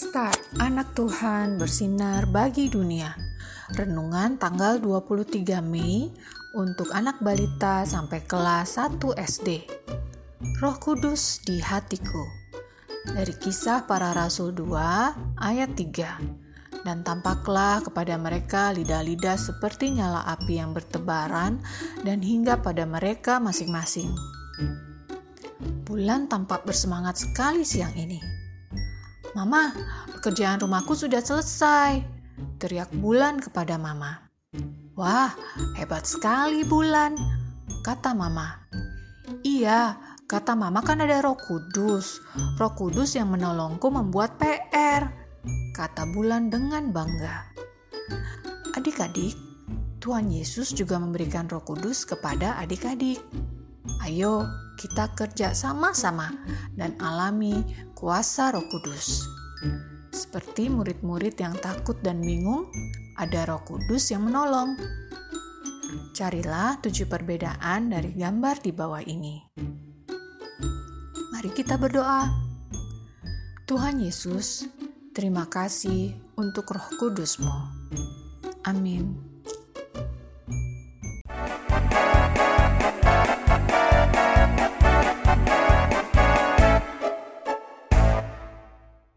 Start Anak Tuhan bersinar bagi dunia. Renungan tanggal 23 Mei untuk anak balita sampai kelas 1 SD. Roh Kudus di hatiku. Dari kisah para rasul 2 ayat 3. Dan tampaklah kepada mereka lidah-lidah seperti nyala api yang bertebaran dan hingga pada mereka masing-masing. Bulan tampak bersemangat sekali siang ini Mama, pekerjaan rumahku sudah selesai. Teriak Bulan kepada Mama. Wah, hebat sekali Bulan, kata Mama. Iya, kata Mama kan ada roh kudus. Roh kudus yang menolongku membuat PR, kata Bulan dengan bangga. Adik-adik, Tuhan Yesus juga memberikan roh kudus kepada adik-adik. Ayo, kita kerja sama-sama dan alami kuasa Roh Kudus. Seperti murid-murid yang takut dan bingung, ada Roh Kudus yang menolong. Carilah tujuh perbedaan dari gambar di bawah ini. Mari kita berdoa. Tuhan Yesus, terima kasih untuk Roh Kudus-Mu. Amin.